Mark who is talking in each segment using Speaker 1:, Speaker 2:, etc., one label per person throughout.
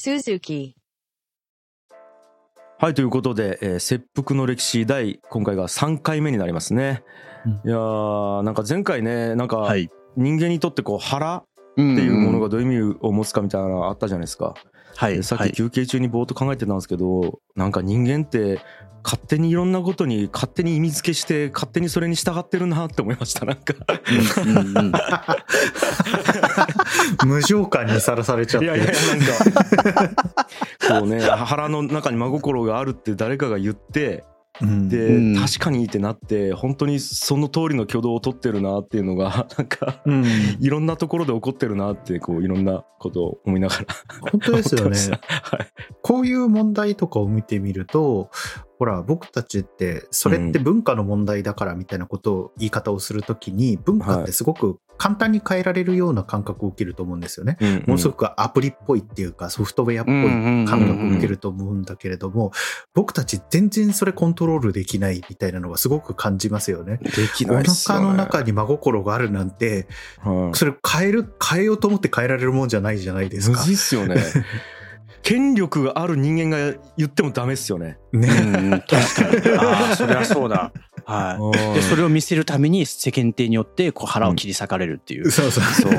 Speaker 1: Suzuki.
Speaker 2: はい、ということで、えー切腹の歴史第、今回が3回目になりますね。
Speaker 3: うん
Speaker 2: いやー、なんか前回ね、なんか
Speaker 4: はい。
Speaker 2: 人間にとってこう腹
Speaker 4: っ
Speaker 2: っていうものがどういう意味を持つかみたいなのがあったじゃないですか。
Speaker 4: はい。
Speaker 2: でさっ
Speaker 4: はい
Speaker 2: き休憩中にぼーっと考えてたんですけど、なんか人間って勝手にいろんなことに勝手に意味付けして勝手にそれに従ってるなって思いましたなんか。
Speaker 4: うんうんうん。
Speaker 3: 無常感にさらされちゃって。
Speaker 2: いやいやなんか。こうね腹の中に真心があるって誰かが言って
Speaker 3: うん
Speaker 2: で、
Speaker 4: うん。
Speaker 2: 確かにってなって本当にその通りの挙動を取ってるなっていうのが なんか
Speaker 3: うん。
Speaker 2: いろんなところで起こってるなってこういろんなことを思いながら。
Speaker 3: 本当ですよね。
Speaker 2: はい。
Speaker 3: こういう問題とかを見てみるとほら僕たちってそれって文化の問題だからみたいなことを言い方をするときに文化ってすごく簡単に変えられるような感覚を受けると思うんですよね。
Speaker 2: うんうん。
Speaker 3: ものすごくアプリっぽいっていうかソフトウェアっぽい感覚を受けると思うんだけれども僕たち全然それコントロールできないみたいなのがすごく感じますよね。
Speaker 2: でき
Speaker 3: お
Speaker 2: ないっすよね。
Speaker 3: 腹の中に真心があるなんて
Speaker 2: はい。
Speaker 3: それ変える変えようと思って変えられるもんじゃないじゃないですか。
Speaker 2: むず。いっすよね 権力がある人間が言ってもダメっすよね。
Speaker 4: う
Speaker 3: ね
Speaker 4: ん確かに。ああ、それはそうだ。はい。で、それを見せるために世間体によってこう腹を切り裂かれるっていう。
Speaker 3: そうそう。
Speaker 4: そう。
Speaker 2: い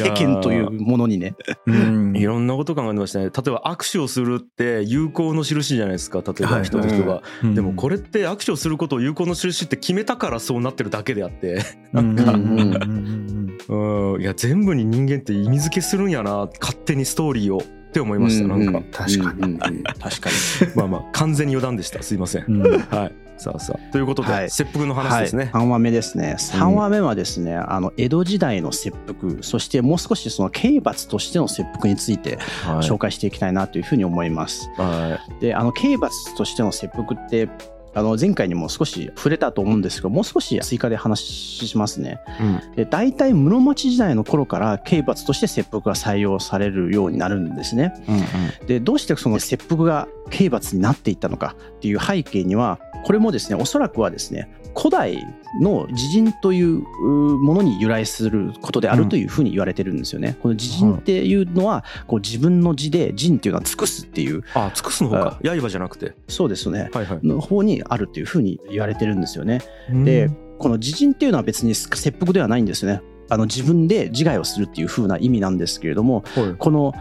Speaker 2: や
Speaker 4: 世間というものにね。
Speaker 3: うん。
Speaker 2: いろんなこと考えてましたね。例えば握手をするって友好の印じゃないですか。例えば人と人が、
Speaker 3: うん。
Speaker 2: でもこれって握手をすることを友好の印って決めたからそうなってるだけであって。
Speaker 3: うん。
Speaker 2: なんか。
Speaker 3: うんうん。うんうん
Speaker 2: うんいや全部に人間って意味付けするんやな勝手にストーリーを。って思いました、なんか、
Speaker 3: 確かに。
Speaker 4: うんうんうん。確か
Speaker 2: まあまあ完全に余談でした。すいません、
Speaker 3: うん。
Speaker 2: はい。さあさあ。ということで、
Speaker 4: はい。
Speaker 2: 切腹の
Speaker 4: に。
Speaker 2: 話ですね、
Speaker 4: はい、3話目ですね。3話目はですね、あの江戸時代の切腹、そしてもう少しその刑罰としての切腹について
Speaker 2: はい。
Speaker 4: 紹介していきたいなというふうに思います。
Speaker 2: は
Speaker 4: で、あの刑罰としての切腹って。あの前回にも少し触れたと思うんですけどもう少し追加で話しますね。
Speaker 2: いうん
Speaker 4: で大体室町時代の頃から刑罰として切腹が採用されるようになるんですね。
Speaker 2: うんうん
Speaker 4: でどうしてその切腹が刑罰になっていったのかっていう背景にはこれもですねおそらくはですね古代の自陣といううものに由来することであるというふうに言われてるんですよね。この自陣っていうのはこう自分の字で陣っていうのは尽くすっていう
Speaker 2: あ尽くすの方か刃じゃなくて。
Speaker 4: そうですね。
Speaker 2: はいはい。
Speaker 4: の方にあるというふうに言われてるんですよね。でこの自陣っていうのは別に切腹ではないんですよね。あの自分で自害をするっていう風な意味なんですけれども
Speaker 2: はい。
Speaker 4: この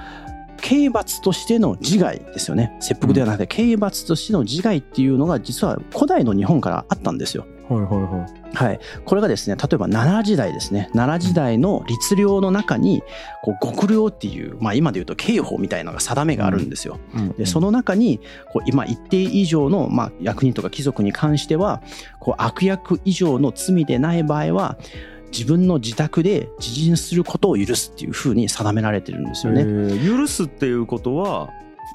Speaker 4: 刑罰としての自害ですよね。切腹ではなくて刑罰としての自害っていうのが実は古代の日本からあったんですよ。
Speaker 2: はいはいはい。
Speaker 4: はい、これがですね例えば奈良時代ですね。奈良時代の律令の中にこう極令っていう、まあ、今で言うと刑法みたいなのが定めがあるんですよ。でその中にこう今一定以上の、まあ、役人とか貴族に関してはこう悪役以上の罪でない場合は自分の自宅で自陣することを許すっていうふうに定められてるんですよね。
Speaker 2: えー。許すっていうことは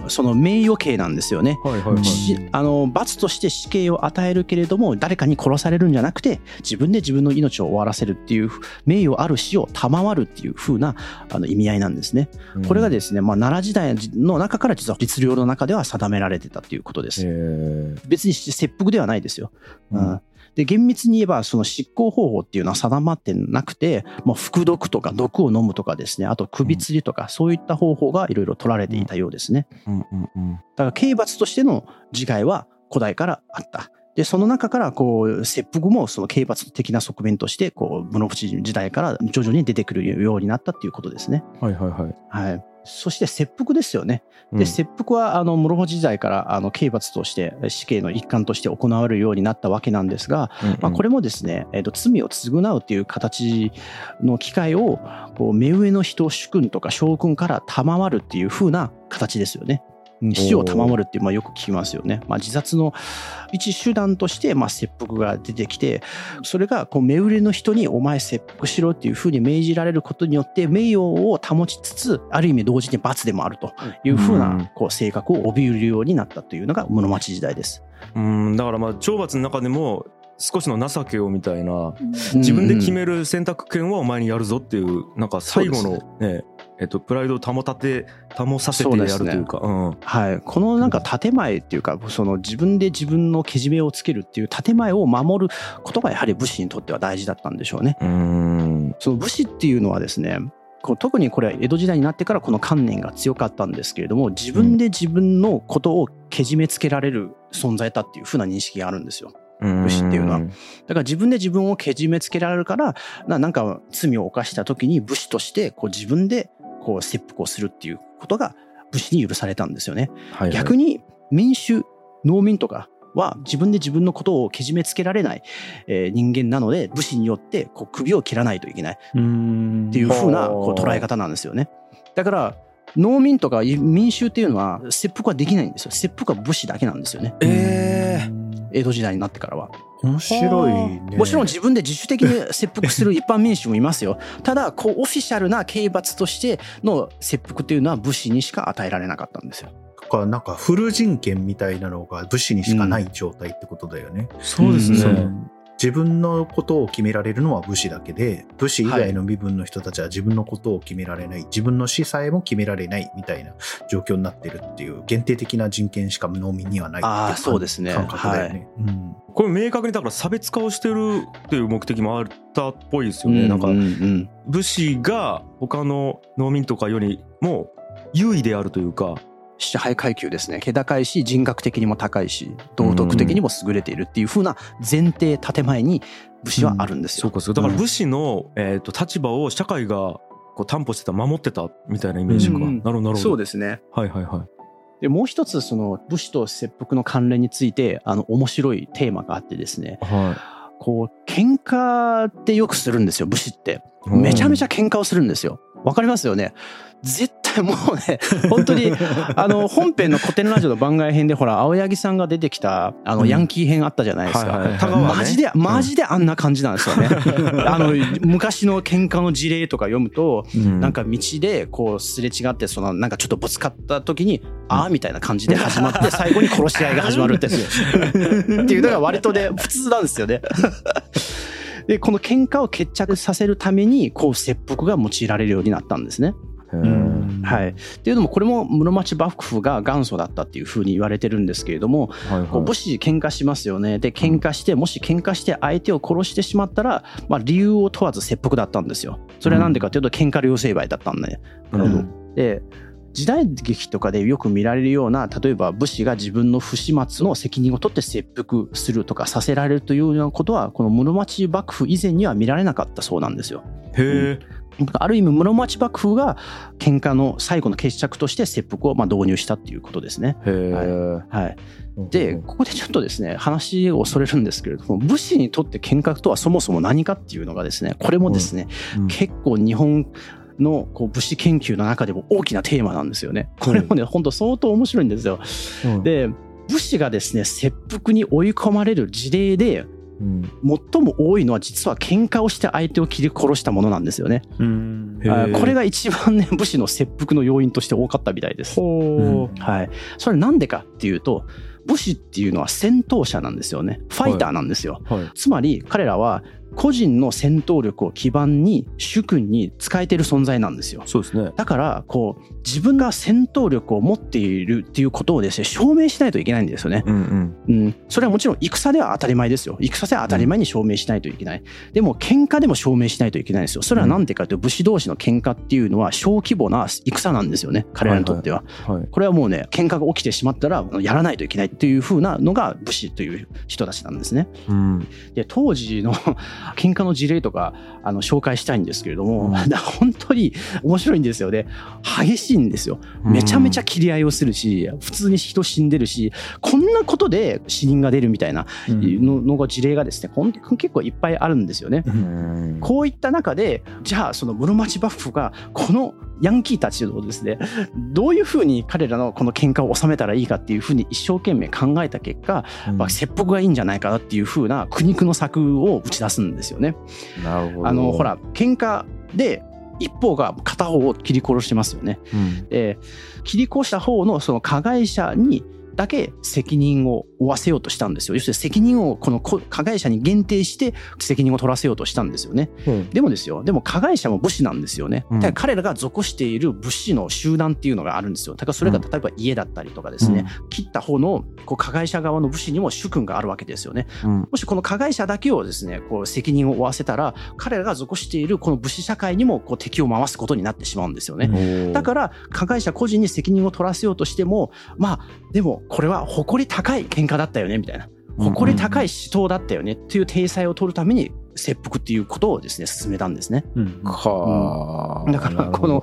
Speaker 4: その名誉刑なんですよね。
Speaker 2: はいはいはい
Speaker 4: しあの罰として死刑を与えるけれども誰かに殺されるんじゃなくて自分で自分の命を終わらせるっていう名誉ある死を賜るっていう風なあの意味合いなんですね。これがですね、まあ、奈良時代の中から実は律令の中では定められてたということです。
Speaker 2: えー
Speaker 4: 別に切腹ではないですよ。
Speaker 2: う
Speaker 4: うんんで厳密に言えばその執行方法っていうのは定まってなくて、まあ、服毒とか毒を飲むとかですねあと首吊りとかそういった方法がいろいろ取られていたようですね。
Speaker 2: うんうんうん
Speaker 4: だから刑罰としての自害は古代からあった。で、その中から、こう、切腹もその刑罰的な側面として、こう、室伏時代から徐々に出てくるようになったっていうことですね。
Speaker 2: はいはいはい
Speaker 4: はい。そして切腹ですよね。で、
Speaker 2: うん
Speaker 4: 切腹は、あの、室伏時代から、あの、刑罰として、死刑の一環として行われるようになったわけなんですが、まあ、こ
Speaker 2: れ
Speaker 4: れもですね、えー、と罪を償うっていう形の機会をこう目上の人主君とか将軍から賜るっていう風な形ですよね。うん死を賜るってまあよく聞きますよね。まあ、自殺の一手段としてまあ切腹が出てきてそれがこう目上の人に「お前切腹しろ」っていう風に命じられることによって名誉を保ちつつある意味同時に罰でもあるという風
Speaker 2: うん。
Speaker 4: なこう性格を帯びるようになったというのが室町時代です。
Speaker 2: うん。だからまあ懲罰の中でも少しの情けをみたいな自分で決める選択権はお前にやるぞっていうなんか最後のねえっとプライドを保たて保させてやるというかうん
Speaker 4: はい、このなんか建前っていうかその自分で自分のけじめをつけるっていう建前を守ることがやはり武士にとっては大事だったんでしょうね。
Speaker 2: うん
Speaker 4: その武士っていうのはですねこう特にこれは江戸時代になってからこの観念が強かったんですけれども自分で自分のことをけじめつけられる存在だっていうふうな認識があるんですよ。武士っていうのは。だから自分で自分をけじめつけられるからななんか罪を犯した時に武士としてこう自分でこう切腹をするっていうことが武士に許されたんですよね。
Speaker 2: はいはい
Speaker 4: 逆に民衆農民とかは自分で自分のことをけじめつけられない、えー人間なので武士によってこう首を切らないといけないっ
Speaker 3: うん
Speaker 4: ていう風な
Speaker 2: ほう
Speaker 4: こう捉え方なんですよね。だから農民とか民衆っていうのは切腹はできないんですよ。切腹は武士だけなんですよね。
Speaker 2: ええ
Speaker 4: 江戸時代になってからは。
Speaker 3: 面白いね。
Speaker 4: もちろん自分で自主的に切腹する一般民衆もいますよ。ただ、こう、オフィシャルな刑罰としての切腹というのは武士にしか与えられなかったんですよ。
Speaker 3: とか、なんかフル人権みたいなのが武士にしかない状態ってことだよね。
Speaker 2: そうですね。
Speaker 3: 自分のことを決められるのは武士だけで、武士以外の身分の人たちは自分のことを決められない、自分の死さえも決められない。みたいな状況になってるっていう、限定的な人権しか農民にはないってい
Speaker 4: あーそうですね。
Speaker 3: 感覚だよね。うん。
Speaker 2: これ明確にだから差別化をしてるっていう目的もあったっぽいですよね。
Speaker 4: うん
Speaker 2: なんか
Speaker 4: うん。うん
Speaker 2: 武士が他の農民とかよりも優位であるというか、
Speaker 4: 支配階級ですね。気高いし、人格的にも高いし、道徳的にも優れているっていう風な前提、建前に武士はあるんですよ。
Speaker 2: そうかそうかだから武士の、えー、と立場を社会がこう担保してた守ってたみたいなイメージか、
Speaker 4: うんうん
Speaker 2: なるほどなるほど
Speaker 4: そうですね。
Speaker 2: はいはいはい
Speaker 4: で、もう一つ、その武士と切腹の関連について、あの、面白いテーマがあってですね、
Speaker 2: は
Speaker 4: こう、喧嘩ってよくするんですよ、武士って。
Speaker 2: い
Speaker 4: めちゃめち
Speaker 2: ゃ
Speaker 4: ゃ喧嘩をするんですよ。わかりますよね。絶対もうね、本当に、あの、本編の古典ラジオの番外編で、ほら、青柳さんが出てきた、あの、
Speaker 2: うん
Speaker 4: ヤンキー編あったじゃないですか。マジで、マジであんな感じなんですよね。あの、昔の喧嘩の事例とか読むと、なんか道でこうすれ違って、そのなんかちょっとぶつかった時に、ああみたいな感じで始まって、最後に殺し合いが始まるって。っていうのが割とね、普通なんですよね。で、この喧嘩を決着させるために、こう切腹が用いられるようになったんですね。
Speaker 3: うん
Speaker 4: はい。っていうのも、これも室町幕府が元祖だったっていうふうに言われてるんですけれども、
Speaker 2: はいはい
Speaker 4: こう武士喧嘩しますよね。で、喧嘩して、もし喧嘩して相手を殺してしまったら、まあ理由を問わず切腹だったんですよ。それはなんでかというと、喧嘩両成敗だったんで。
Speaker 2: なるほど
Speaker 4: で、時代劇とかでよく見られるような、例えば武士が自分の不始末の責任を取って切腹するとかさせられるというようなことは、この室町幕府以前には見られなかったそうなんですよ。
Speaker 2: へえ
Speaker 4: ある意味室町幕府が喧嘩の最後の決着として切腹をまあ導入したっていうことですね。
Speaker 2: へえ
Speaker 4: はい、でここでちょっとですね話をそれるんですけれども武士にとって喧嘩とはそもそも何かっていうのがですねこれもですね、
Speaker 2: うん。
Speaker 4: 結構日本のこう武士研究の中でも大きなテーマなんですよね。これもね、本当相当面白いんですよ。
Speaker 2: うん。
Speaker 4: で武士がですね切腹に追い込まれる事例で
Speaker 2: うん。
Speaker 4: 最も多いのは実は喧嘩をして相手を切り殺したものなんですよね。
Speaker 3: うん。
Speaker 4: これが一番ね武士の切腹の要因として多かったみたいです。
Speaker 2: ほう。
Speaker 4: はい、それなんでかっていうと武士っていうのは戦闘者なんですよね。ファイターなんですよ、
Speaker 2: はい。
Speaker 4: つまり彼らは個人の戦闘力を基盤に主君に使えてる存在なんですよ。
Speaker 2: そうですね。
Speaker 4: だからこう自分が戦闘力を持っているっていうことをですね証明しないといけないんですよね、
Speaker 2: うんうん。
Speaker 4: うん、それはもちろん戦では当たり前ですよ。戦では当たり前に証明しないといけない、でも喧嘩でも証明しないといけないんですよ。それは何でかというと武士同士の喧嘩っていうのは小規模な戦なんですよね。彼らにとっては、
Speaker 2: はい
Speaker 4: これはもうね喧嘩が起きてしまったらやらないといけないっていう風なのが武士という人たちなんですね。
Speaker 2: うん。
Speaker 4: で当時の喧嘩の事例とかあの紹介したいんですけれども、
Speaker 2: うん。
Speaker 4: 本当に面白いんですよ。ね激しいんですよ。めちゃめちゃ切り合いをするし普通に人死んでるしこんなことで死人が出るみたいなののが事例がですね結構いっぱいあるんですよね。
Speaker 2: うん。
Speaker 4: こういった中でじゃあその室町幕府がこのヤンキーたちをですねどういうふうに彼らのこの喧嘩を収めたらいいかっていうふうに一生懸命考えた結果、まあ、切腹がいいんじゃないかなっていうふうな苦肉の策を打ち出すんですよね。
Speaker 2: なるほど
Speaker 4: あのほら喧嘩で一方が片方を切り殺してますよね。
Speaker 2: うん
Speaker 4: で切り殺した方のその加害者にだけ責任を負わせようとしたんですよ。要するに責任をこの加害者に限定して責任を取らせようとしたんですよね。
Speaker 2: うん
Speaker 4: でもですよ、でも加害者も武士なんですよね。
Speaker 2: うん
Speaker 4: だから彼らが属している武士の集団っていうのがあるんですよ。だからそれが例えば家だったりとかですね、切った方のこう加害者側の武士にも主君があるわけですよね。
Speaker 2: うん
Speaker 4: もしこの加害者だけをですね、こう責任を負わせたら、彼らが属しているこの武士社会にもこう敵を回すことになってしまうんですよね。だから加害者個人に責任を取らせようとしてもまあでもこれは誇り高い喧嘩だったよねみたいな。誇り高い死闘だったよねっていう体裁を取るために切腹っていうことをですね進めたんですね。
Speaker 3: うん
Speaker 2: はあ。
Speaker 4: だからこの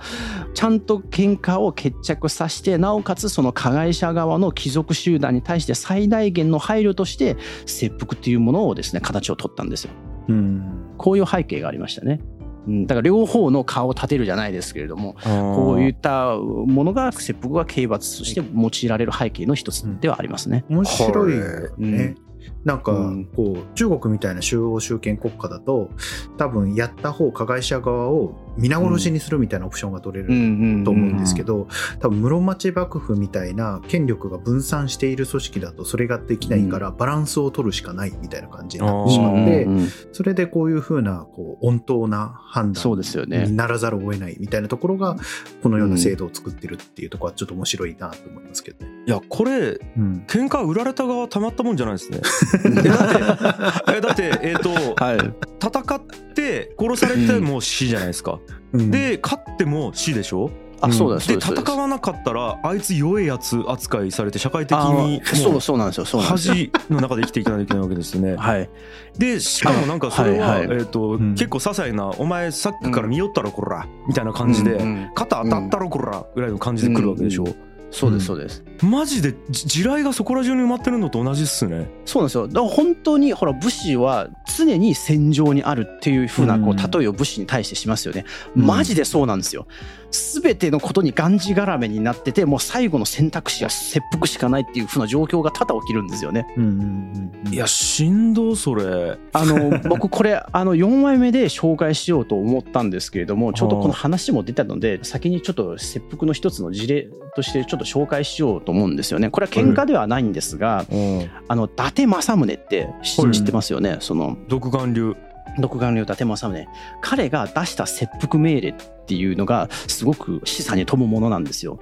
Speaker 4: ちゃんと喧嘩を決着させてなおかつその加害者側の貴族集団に対して最大限の配慮として切腹っていうものをですね形を取ったんですよ。
Speaker 3: うん。
Speaker 4: こういう背景がありましたね。うんだから両方の顔を立てるじゃないですけれどもこ
Speaker 2: こ
Speaker 4: ういったものが切腹が刑罰として用いられる背景の一つではありますね。
Speaker 3: 面白いね。なんか
Speaker 4: うん。
Speaker 3: こう中国みたいな中央集権国家だと多分やった方加害者側を皆殺しにするみたいなオプションが取れると思うんですけど多分室町幕府みたいな権力が分散している組織だとそれができないからバランスを取るしかないみたいな感じになってしまってそれでこういうふうなこう穏当な判
Speaker 4: そう
Speaker 3: 断
Speaker 4: ですよね
Speaker 3: に。ならざるを得ないみたいなところがこのような制度を作ってるっていうところはちょっと面白いなと思いますけどね。
Speaker 2: いやこれ
Speaker 3: うん
Speaker 2: 喧嘩売られた側たまったもんじゃないですね えだってえだってえっ、と
Speaker 4: はい。
Speaker 2: 戦って殺されても死じゃないですか、
Speaker 3: うん
Speaker 2: で勝っても死でしょ？
Speaker 4: あ、そうだ、
Speaker 2: で戦わなかったらあいつ弱いやつ扱いされて社会的
Speaker 4: あ
Speaker 2: に
Speaker 4: そうそうなんですよ。そうなんですよ。
Speaker 2: 恥の中で生きていかないといけないわけですよね。
Speaker 4: はい。
Speaker 2: でしかもなんかそれは、
Speaker 4: はいはい
Speaker 2: えーと
Speaker 3: ん
Speaker 2: 結構些細な「お前さっきから見よったろこら」みたいな感じで
Speaker 4: うんうん「
Speaker 2: 肩当たったろこら」ぐらいの感じで来るわけでしょ。
Speaker 4: そうです、そうです。
Speaker 2: マジでじ地雷がそこら中に埋まってるのと同じっすね。
Speaker 4: そうなんですよ。だから本当に、ほら、武士は常に戦場にあるっていうふうな、こ
Speaker 3: うん
Speaker 4: う、例えを武士に対してしますよね。
Speaker 3: うん
Speaker 4: マジでそうなんですよ。すべてのことにがんじがらめになってて、もう最後の選択肢は切腹しかないっていうふうな状況が多々起きるんですよね。
Speaker 3: うんうんうんうん
Speaker 2: いやしんどそれ。
Speaker 4: あの僕これあの4枚目で紹介しようと思ったんですけれども ちょうどこの話も出たので先にちょっと切腹の一つの事例としてちょっと紹介しようと思うんですよねこれは喧嘩ではないんですが、
Speaker 2: うん
Speaker 4: あの伊達政宗って知ってますよね？その
Speaker 2: 独眼流。
Speaker 4: 独眼流伊達政宗彼が出した切腹命令っていうのがすごく示唆に富むものなんですよ。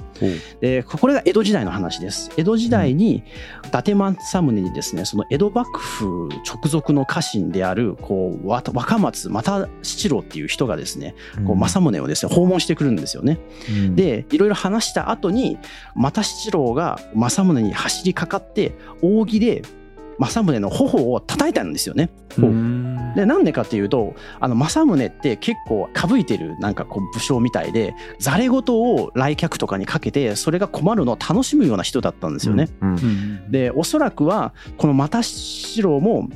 Speaker 4: でこれが江戸時代の話です。江戸時代に伊達政宗にですねその江戸幕府直属の家臣であるこうわ若松又七郎っていう人がですねこう政宗をですね訪問してくるんですよね。
Speaker 3: うん
Speaker 4: でいろいろ話した後に又七郎が政宗に走りかかって扇で政宗の頬を叩いたんですよね。
Speaker 3: うん
Speaker 4: でなんでかっていうとあの政宗って結構かぶいてるなんかこう武将みたいでざれ言を来客とかにかけてそれが困るのを楽しむような人だったんですよね。
Speaker 2: うん
Speaker 3: うん。
Speaker 4: でおそらくはこの又七郎も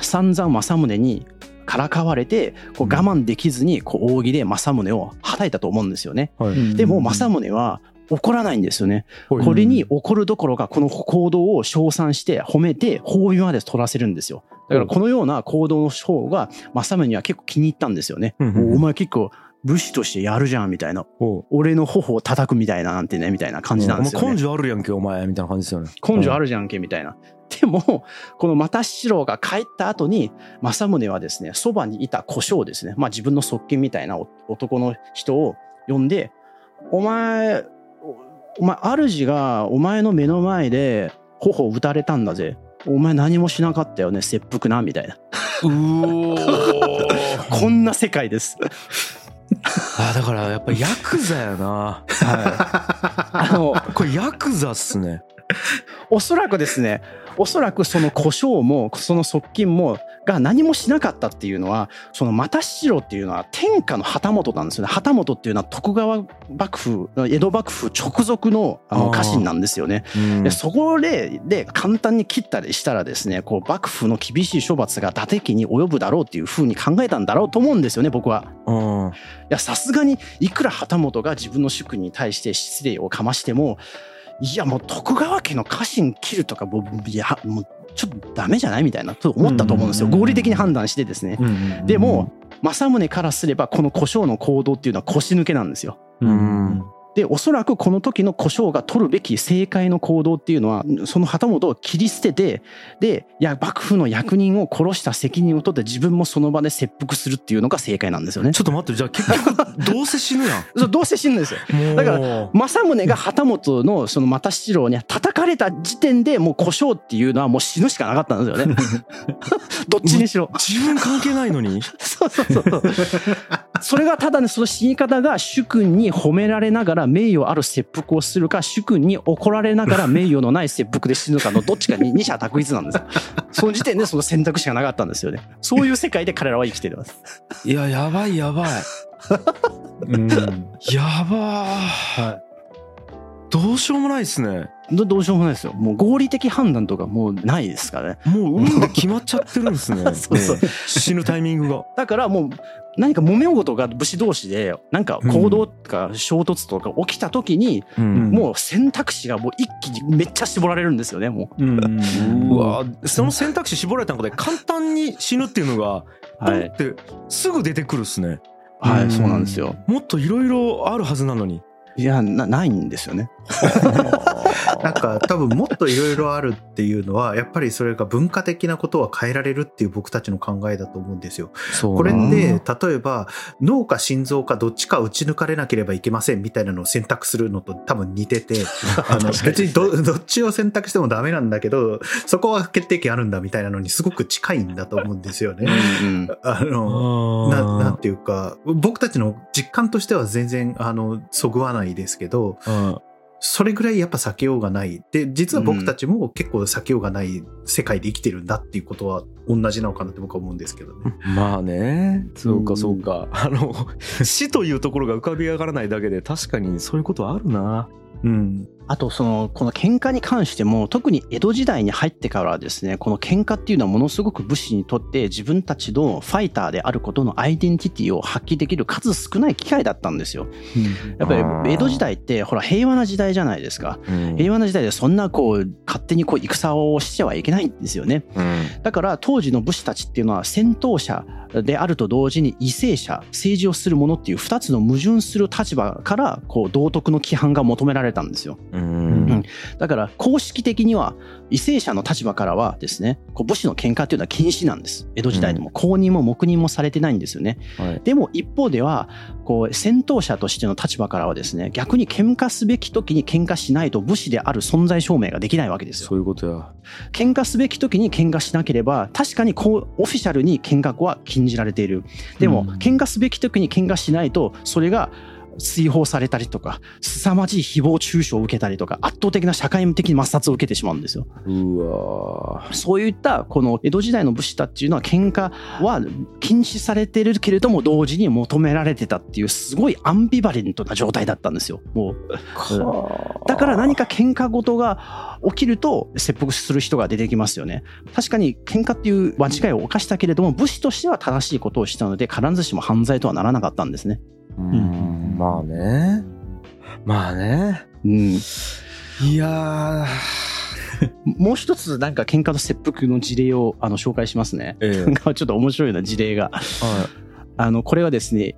Speaker 4: 散々政宗にからかわれてこう我慢できずにこう扇で政宗をはたいたと思うんですよね。
Speaker 2: はい。
Speaker 4: でも政宗は怒らないんですよね。
Speaker 2: はい
Speaker 4: これに怒るどころかこの行動を称賛して褒めて褒美まで取らせるんですよ。だからこのような行動の方が政宗には結構気に入ったんですよね。おお前結構武士としてやるじゃんみたいな。俺の頬を叩くみたいななんてねみたいな感じなんですよね。
Speaker 2: 根性あるやんけお前みたいな感じですよね。
Speaker 4: 根性あるじゃんけみたいな。でもこの又七郎が帰った後に政宗はですねそばにいた小姓ですね、まあ、自分の側近みたいなお男の人を呼んで「お前おお前主がお前の目の前で頬を打たれたんだぜお前何もしなかったよね切腹な」みたいな
Speaker 2: うおー
Speaker 4: こんな世界です。
Speaker 2: あだからやっぱヤクザやな。
Speaker 4: あの
Speaker 2: これヤクザっすね。
Speaker 4: おそらくですねおそらくその胡椒もその側近もが何もしなかったっていうのはその又七郎っていうのは天下の旗本なんですよね旗本っていうのは徳川幕府江戸幕府直属のあの家臣なんですよね。
Speaker 2: うん
Speaker 4: でそこでで簡単に切ったりしたらですねこう幕府の厳しい処罰が伊達家に及ぶだろうっていうふうに考えたんだろうと思うんですよね僕は。
Speaker 2: うん
Speaker 4: いやさすがにいくら旗本が自分の主君に対して失礼をかましてもいやもう徳川家の家臣切るとかもういやもうちょっとダメじゃないみたいなと思ったと思うんですよ
Speaker 3: うん
Speaker 4: 合理的に判断してですね。
Speaker 3: うん
Speaker 4: でも政宗からすればこの胡椒の行動っていうのは腰抜けなんですよ。
Speaker 3: うん
Speaker 4: でおそらくこの時の胡椒が取るべき正解の行動っていうのはその旗本を切り捨ててでいや幕府の役人を殺した責任を取って自分もその場で切腹するっていうのが正解なんですよね。
Speaker 2: ちょっと待ってじゃあ結局 どうせ死ぬやん
Speaker 4: そうどうせ死ぬんですよ。だから
Speaker 2: も
Speaker 4: 政宗が旗本のその又七郎に叩かれた時点でもう胡椒っていうのはもう死ぬしかなかったんですよね。どっちにしろ
Speaker 2: う。自分関係ないのに？
Speaker 4: そうそうそうそう。それがただね、その死に方が主君に褒められながら名誉ある切腹をするか、主君に怒られながら名誉のない切腹で死ぬかのどっちかに 二者択一なんですよ。その時点でその選択肢がなかったんですよね。そういう世界で彼らは生きています。
Speaker 2: いややばいやばい
Speaker 3: うん
Speaker 2: やばーどうしようもないっすね。
Speaker 4: どどうしようもないですよ。もう合理的判断とかもうないですからね。
Speaker 2: もう運で決まっちゃってるんですね。
Speaker 4: そうそう。
Speaker 2: ね死ぬタイミングが。
Speaker 4: だからもう何か揉め事が武士同士でなんか行動とか衝突とか起きた時に、
Speaker 2: うん。
Speaker 4: もう選択肢がもう一気にめっちゃ絞られるんですよね、もう。
Speaker 3: うん。
Speaker 2: うわその選択肢絞られた中で簡単に死ぬっていうのが
Speaker 4: はい。
Speaker 2: ってすぐ出てくるっすね。
Speaker 4: はい、
Speaker 3: うん
Speaker 4: そうなんですよ。
Speaker 2: もっといろいろあるはずなのに
Speaker 4: いやな、ないんですよね。
Speaker 3: なんか多分もっといろいろあるっていうのはやっぱりそれが文化的なことは変えられるっていう僕たちの考えだと思うんですよ。
Speaker 2: そう
Speaker 3: これ
Speaker 2: な
Speaker 3: って例えば脳か心臓かどっちか打ち抜かれなければいけませんみたいなのを選択するのと多分似てて あの別にどどっちを選択してもダメなんだけどそこは決定権あるんだみたいなのにすごく近いんだと思うんですよね。
Speaker 4: うん
Speaker 3: あの
Speaker 2: あ
Speaker 3: ななんていうか僕たちの実感としては全然あのそぐわないですけど
Speaker 2: うん
Speaker 3: それぐらいやっぱ避けようがない。で実は僕たちも結構避けようがない世界で生きてるんだっていうことは同じなのかなって僕は思うんですけどね。
Speaker 2: まあね。そう
Speaker 3: うん。
Speaker 2: かそうか、あの 死というところが浮かび上がらないだけで確かにそういうことはあるな。
Speaker 3: うん
Speaker 4: あと、その、この喧嘩に関しても、特に江戸時代に入ってからはですね、この喧嘩っていうのはものすごく武士にとって自分たちのファイターであることのアイデンティティを発揮できる数少ない機会だったんですよ。やっぱり江戸時代って、ほら、平和な時代じゃないですか。
Speaker 2: うん
Speaker 4: 平和な時代でそんなこう、勝手にこう、戦をしてはいけないんですよね。
Speaker 2: うん
Speaker 4: だから当時の武士たちっていうのは戦闘者であると同時に為政者政治をする者っていう2つの矛盾する立場からこう道徳の規範が求められたんですよ
Speaker 2: うん
Speaker 4: だから公式的には為政者の立場からはですねこう武士の喧嘩っていうのは禁止なんです。江戸時代でも公認も黙認もされてないんですよね。
Speaker 2: はい。
Speaker 4: でも一方ではこう戦闘者としての立場からはですね逆に喧嘩すべき時に喧嘩しないと武士である存在証明ができないわけですよ。
Speaker 2: そういうことや。
Speaker 4: 喧嘩すべき時に喧嘩しなければ確かにこうオフィシャルに喧嘩は禁じられている。でも、
Speaker 3: うん。
Speaker 4: 喧嘩すべき時に喧嘩しないとそれが追放されたりとか凄まじい誹謗中傷を受けたりとか圧倒的な社会的抹殺を受けてしまうんですよ
Speaker 2: うわ
Speaker 4: そういったこの江戸時代の武士たちっていうのは喧嘩は禁止されてるけれども同時に求められてたっていうすごいアンビバレントな状態だったんですよもうだから何か喧嘩事が起きると切腹する人が出てきますよね。確かに喧嘩っていう間違いを犯したけれども武士としては正しいことをしたので必ずしも犯罪とはならなかったんですね。
Speaker 2: うん。まあね。まあね。
Speaker 4: うん、
Speaker 2: いや
Speaker 4: もう一つなんか喧嘩と切腹の事例をあの紹介しますね。
Speaker 2: ーえ。
Speaker 4: ちょっと面白いような事例が。
Speaker 2: は
Speaker 4: あのこれはですね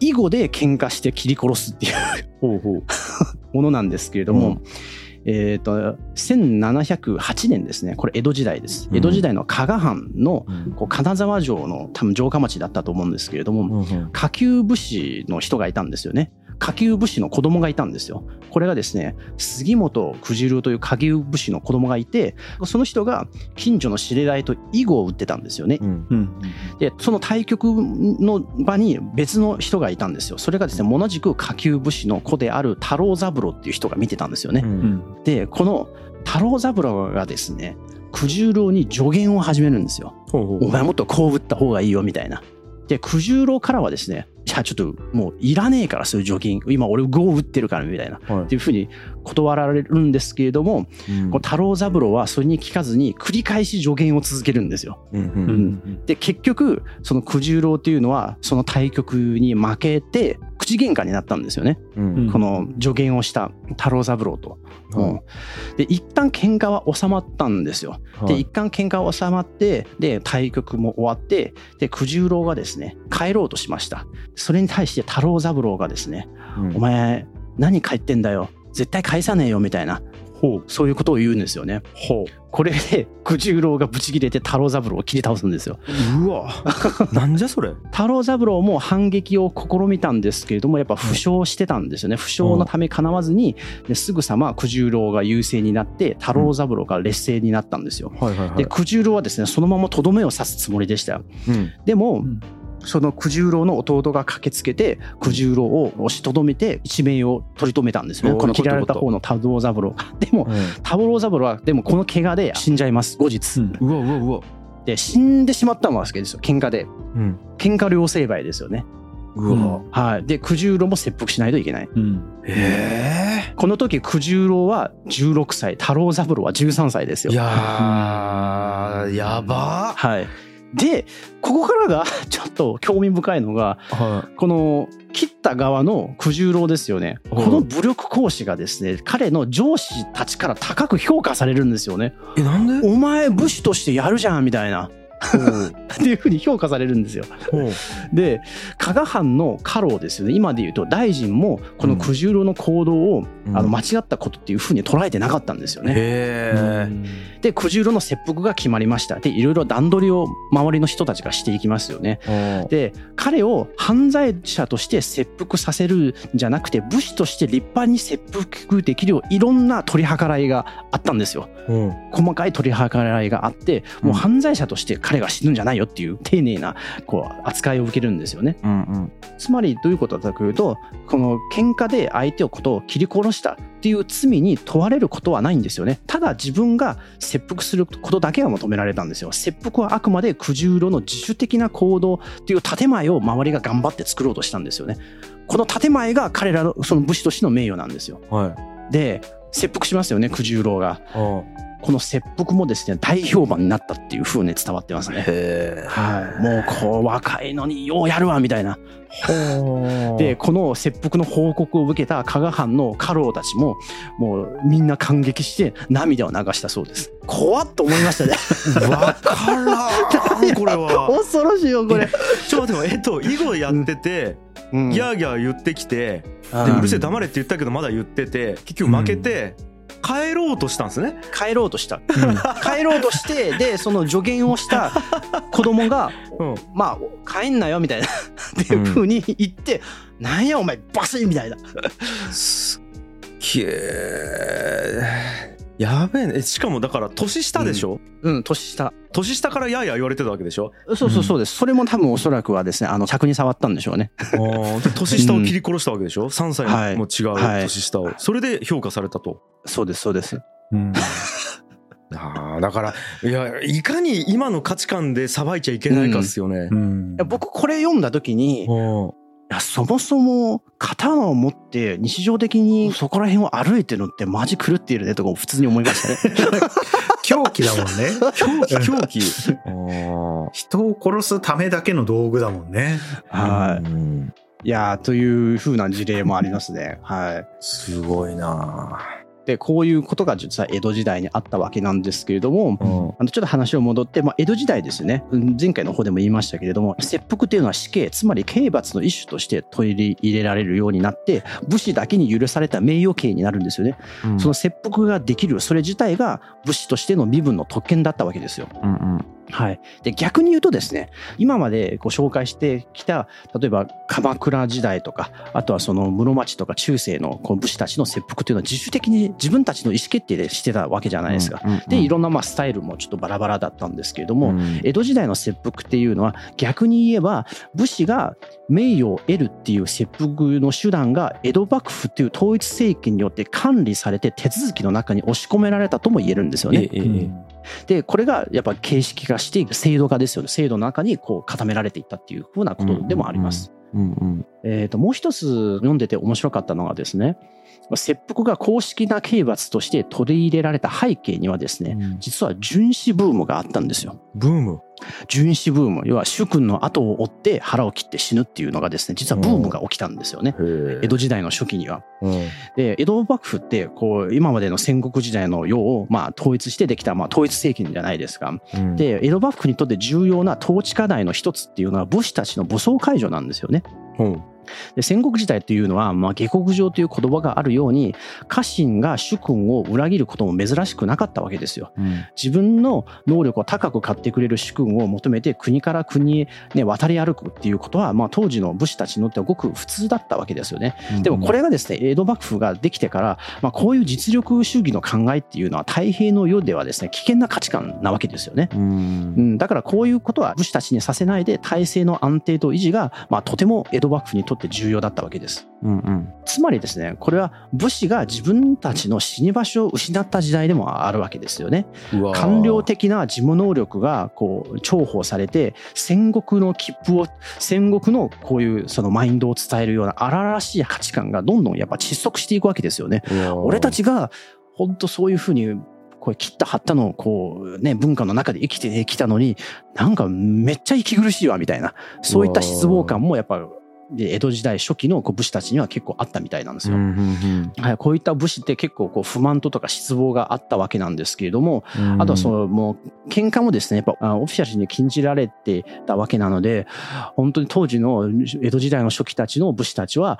Speaker 4: 囲碁で喧嘩して切り殺すっていう
Speaker 2: いほうほう。
Speaker 4: ものなんですけれども、
Speaker 2: うん
Speaker 4: えっ、と1708年ですね。これ江戸時代です。
Speaker 2: うん。
Speaker 4: 江戸時代の加賀藩の
Speaker 2: うん。
Speaker 4: こう金沢城の多分城下町だったと思うんですけれども、
Speaker 2: うんうん。
Speaker 4: 下級武士の人がいたんですよね下級武士の子供がいたんですよ。これがですね杉本九十郎という下級武士の子供がいてその人が近所の知り合いと囲碁を打ってたんですよね。
Speaker 2: うん。
Speaker 3: うん。
Speaker 4: でその対局の場に別の人がいたんですよ。それがですね同じく下級武士の子である太郎三郎っていう人が見てたんですよね、
Speaker 2: う
Speaker 3: うんん。
Speaker 4: でこの太郎三郎がですね九十郎に助言を始めるんですよ。
Speaker 2: ほうほう。
Speaker 4: お前もっとこう打った方がいいよみたいな。で九十郎からはですねいやちょっともういらねえからそういう助言今俺碁を打ってるからみたいな。
Speaker 2: はい。
Speaker 4: っていうふうに断られるんですけれども、
Speaker 2: うん。
Speaker 4: こう太郎三郎はそれに聞かずに繰り返し助言を続けるんですよ。
Speaker 2: うんう
Speaker 3: うんん。
Speaker 4: で結局その九十郎っていうのはその対局に負けて口喧嘩になったんですよね、
Speaker 2: うん。
Speaker 3: うん。
Speaker 4: この助言をした太郎三郎と。
Speaker 2: はい。
Speaker 4: うん。で一旦喧嘩は収まったんですよ。
Speaker 2: はい。
Speaker 4: で一旦喧嘩は収まってで対局も終わってで九十郎がですね帰ろうとしました。それに対して太郎三郎がですね
Speaker 2: うん。
Speaker 4: お前何帰ってんだよ。絶対返さねえよみたいなそういうことを言うんですよね。
Speaker 2: ほ
Speaker 4: これで九十郎がブチ切れて太郎三郎を切り倒すんですよ。
Speaker 2: ううわ。なんじゃそれ。
Speaker 4: 太郎三郎も反撃を試みたんですけれどもやっぱ負傷してたんですよね。負傷のためかなわずにですぐさま九十郎が優勢になって太郎三郎が劣勢になったんですよ。
Speaker 2: はいはいはい。
Speaker 4: で九十郎はですねそのままとどめを刺すつもりでしたよ。
Speaker 2: うん。
Speaker 4: でも、
Speaker 3: うん
Speaker 4: その九十郎の弟が駆けつけて九十郎を押しとどめて一命を取り留めたんですよねこの切られた方の太郎三郎。でも太郎三郎はでもこの怪我で死んじゃいます。後日、
Speaker 3: うん。
Speaker 2: うわうわうわ。
Speaker 4: で死んでしまったわけですよ。喧嘩で。
Speaker 2: うん。
Speaker 4: 喧嘩両成敗ですよね。
Speaker 2: うわ。
Speaker 4: はい。で九十郎も切腹しないといけない。
Speaker 3: うん。
Speaker 2: え
Speaker 4: この時九十郎は16歳。太郎三郎は13歳ですよ。
Speaker 2: えいやーやば。
Speaker 4: はいでここからが ちょっと興味深いのが
Speaker 2: は
Speaker 4: この切った側の九十郎ですよね。
Speaker 2: うん
Speaker 4: この武力行使がですね、彼の上司たちから高く評価されるんですよね。
Speaker 2: いえなんで？
Speaker 4: お前武士としてやるじゃんみたいな。っていうふうに評価されるんですよ。で、加賀藩の家老ですよね。今で言うと大臣もこの九十郎の行動を、
Speaker 2: うん
Speaker 4: あの間違ったことっていうふうに捉えてなかったんですよね。で、九十郎の切腹が決まりました。で、いろいろ段取りを周りの人たちがしていきますよね。で彼を犯罪者として切腹させるんじゃなくて武士として立派に切腹できるよういろんな取り計らいがあったんですよ
Speaker 2: うん
Speaker 4: 細かい取り計らいがあってもう犯罪者として彼が死ぬんじゃないよっていう丁寧なこう扱いを受けるんですよね。
Speaker 2: うんうん。
Speaker 4: つまりどういうことだというとこの喧嘩で相手をことを切り殺したっていう罪に問われることはないんですよね。ただ自分が切腹することだけが求められたんですよ。切腹はあくまで九十郎の自主的な行動っていう建前を周りが頑張って作ろうとしたんですよね。この建前が彼らのその武士としての名誉なんですよ。
Speaker 2: はい。
Speaker 4: で切腹しますよね九十郎が。
Speaker 2: あ
Speaker 4: この切腹もですね大評判になったっていう風に伝わってますね。はい。もうこう若いのにようやるわみたいな。でこの切腹の報告を受けた加賀藩の家老たちももうみんな感激して涙を流したそうです。怖っと思いましたね。
Speaker 2: わからん これは。
Speaker 4: 恐ろしいよこれ、
Speaker 2: ちょっと待ってえっと囲碁やってて
Speaker 4: うん。
Speaker 2: ギャーギャー言ってきて
Speaker 4: あー。
Speaker 2: でうるせえ黙れって言ったけどまだ言ってて結局負けて帰ろうとしたんですね。
Speaker 4: 帰ろうとした。帰ろうとしてでその助言をした 子供が
Speaker 2: うん。
Speaker 4: まあ帰んなよみたいな っていう風に言って、なんやお前バシッみたいな。
Speaker 2: すっげえやべえね。えしかもだから年下でしょ、
Speaker 4: うん。年下。
Speaker 2: 年下からやーやー言われてたわけでしょ？
Speaker 4: そうそうそうです、それも多分おそらくはですねあの着に触ったんでしょうね。
Speaker 2: 年下を切り殺したわけでしょ？3歳も違う
Speaker 4: はい。
Speaker 2: 年下を。それで評価されたと。
Speaker 4: そうですそうです。
Speaker 3: うん。
Speaker 2: あーだからいやいかに今の価値観でさばいちゃいけないかっすよね。
Speaker 3: う、ん。
Speaker 4: いや僕これ読んだ時にそもそも刀を持って日常的にそこら辺を歩いてるのってマジ狂っているねとか普通に思いましたね。
Speaker 3: 狂気だもんね。
Speaker 2: 狂気狂気
Speaker 3: 人を殺すためだけの道具だもんね。
Speaker 4: はい。
Speaker 2: うん
Speaker 4: いやーという風な事例もありますね。はい。
Speaker 2: すごいな
Speaker 4: でこういうことが実は江戸時代にあったわけなんですけれども。
Speaker 2: うん
Speaker 4: あのちょっと話を戻って、まあ、江戸時代ですねうん前回の方でも言いましたけれども切腹というのは死刑つまり刑罰の一種として取り入れられるようになって武士だけに許された名誉刑になるんですよね。
Speaker 2: うん
Speaker 4: その切腹ができるそれ自体が武士としての身分の特権だったわけですよ。
Speaker 2: うんうん
Speaker 4: はい、で逆に言うとですね今までご紹介してきた例えば鎌倉時代とかあとはその室町とか中世のこう武士たちの切腹というのは自主的に自分たちの意思決定でしてたわけじゃないですか。
Speaker 2: うんうん
Speaker 4: でいろんなまあスタイルもちょっとバラバラだったんですけれども、
Speaker 2: うん
Speaker 4: 江戸時代の切腹っていうのは逆に言えば武士が名誉を得るっていう切腹の手段が江戸幕府っていう統一政権によって管理されて手続きの中に押し込められたとも言えるんですよね。
Speaker 2: ええええ
Speaker 4: でこれがやっぱ形式化して制度化ですよね制度の中にこう固められていったっていうふうなことでもあります。
Speaker 2: うんうん
Speaker 4: えー、ともう一つ読んでて面白かったのがですね切腹が公式な刑罰として取り入れられた背景にはですね
Speaker 2: うん
Speaker 4: 実は殉死ブームがあったんですよ。
Speaker 2: ブーム？
Speaker 4: 殉死ブーム要は主君の後を追って腹を切って死ぬっていうのがですね実はブームが起きたんですよね。江戸時代の初期には。
Speaker 2: うん
Speaker 4: で江戸幕府ってこう今までの戦国時代の世をまあ統一してできたまあ統一政権じゃないですか。
Speaker 2: うん
Speaker 4: で江戸幕府にとって重要な統治課題の一つっていうのは武士たちの武装解除なんですよね。
Speaker 2: うん
Speaker 4: で戦国時代というのは、まあ、下克上という言葉があるように家臣が主君を裏切ることも珍しくなかったわけですよ。
Speaker 2: うん
Speaker 4: 自分の能力を高く買ってくれる主君を求めて国から国へ、ね、渡り歩くっていうことは、まあ、当時の武士たちにとってはごく普通だったわけですよね。でもこれがですね江戸幕府ができてから、まあ、こういう実力主義の考えっていうのは太平の世ではですね危険な価値観なわけですよね。
Speaker 2: うん
Speaker 4: うん、だからこういうことは武士たちにさせないで体制の安定と維持が、まあ、とても江戸幕府にとって重要だったわけです。
Speaker 2: うんうん
Speaker 4: つまりですねこれは武士が自分たちの死に場所を失った時代でもあるわけですよね。官僚的な事務能力がこう重宝されて戦国の切符を戦国のこういうそのマインドを伝えるような荒々しい価値観がどんどんやっぱ窒息していくわけですよね。俺たちが本当そういうふうにこう切った張ったのこうね文化の中で生きてきたのになんかめっちゃ息苦しいわみたいなそういった失望感もやっぱで江戸時代初期のこう武士たちには結構あったみたいなんですよ。はい、こういった武士って結構こう不満とか失望があったわけなんですけれども、
Speaker 2: うん。
Speaker 4: あとはそのもう喧嘩もですねやっぱあオフィシャルに禁じられてたわけなので本当に当時の江戸時代の初期たちの武士たちは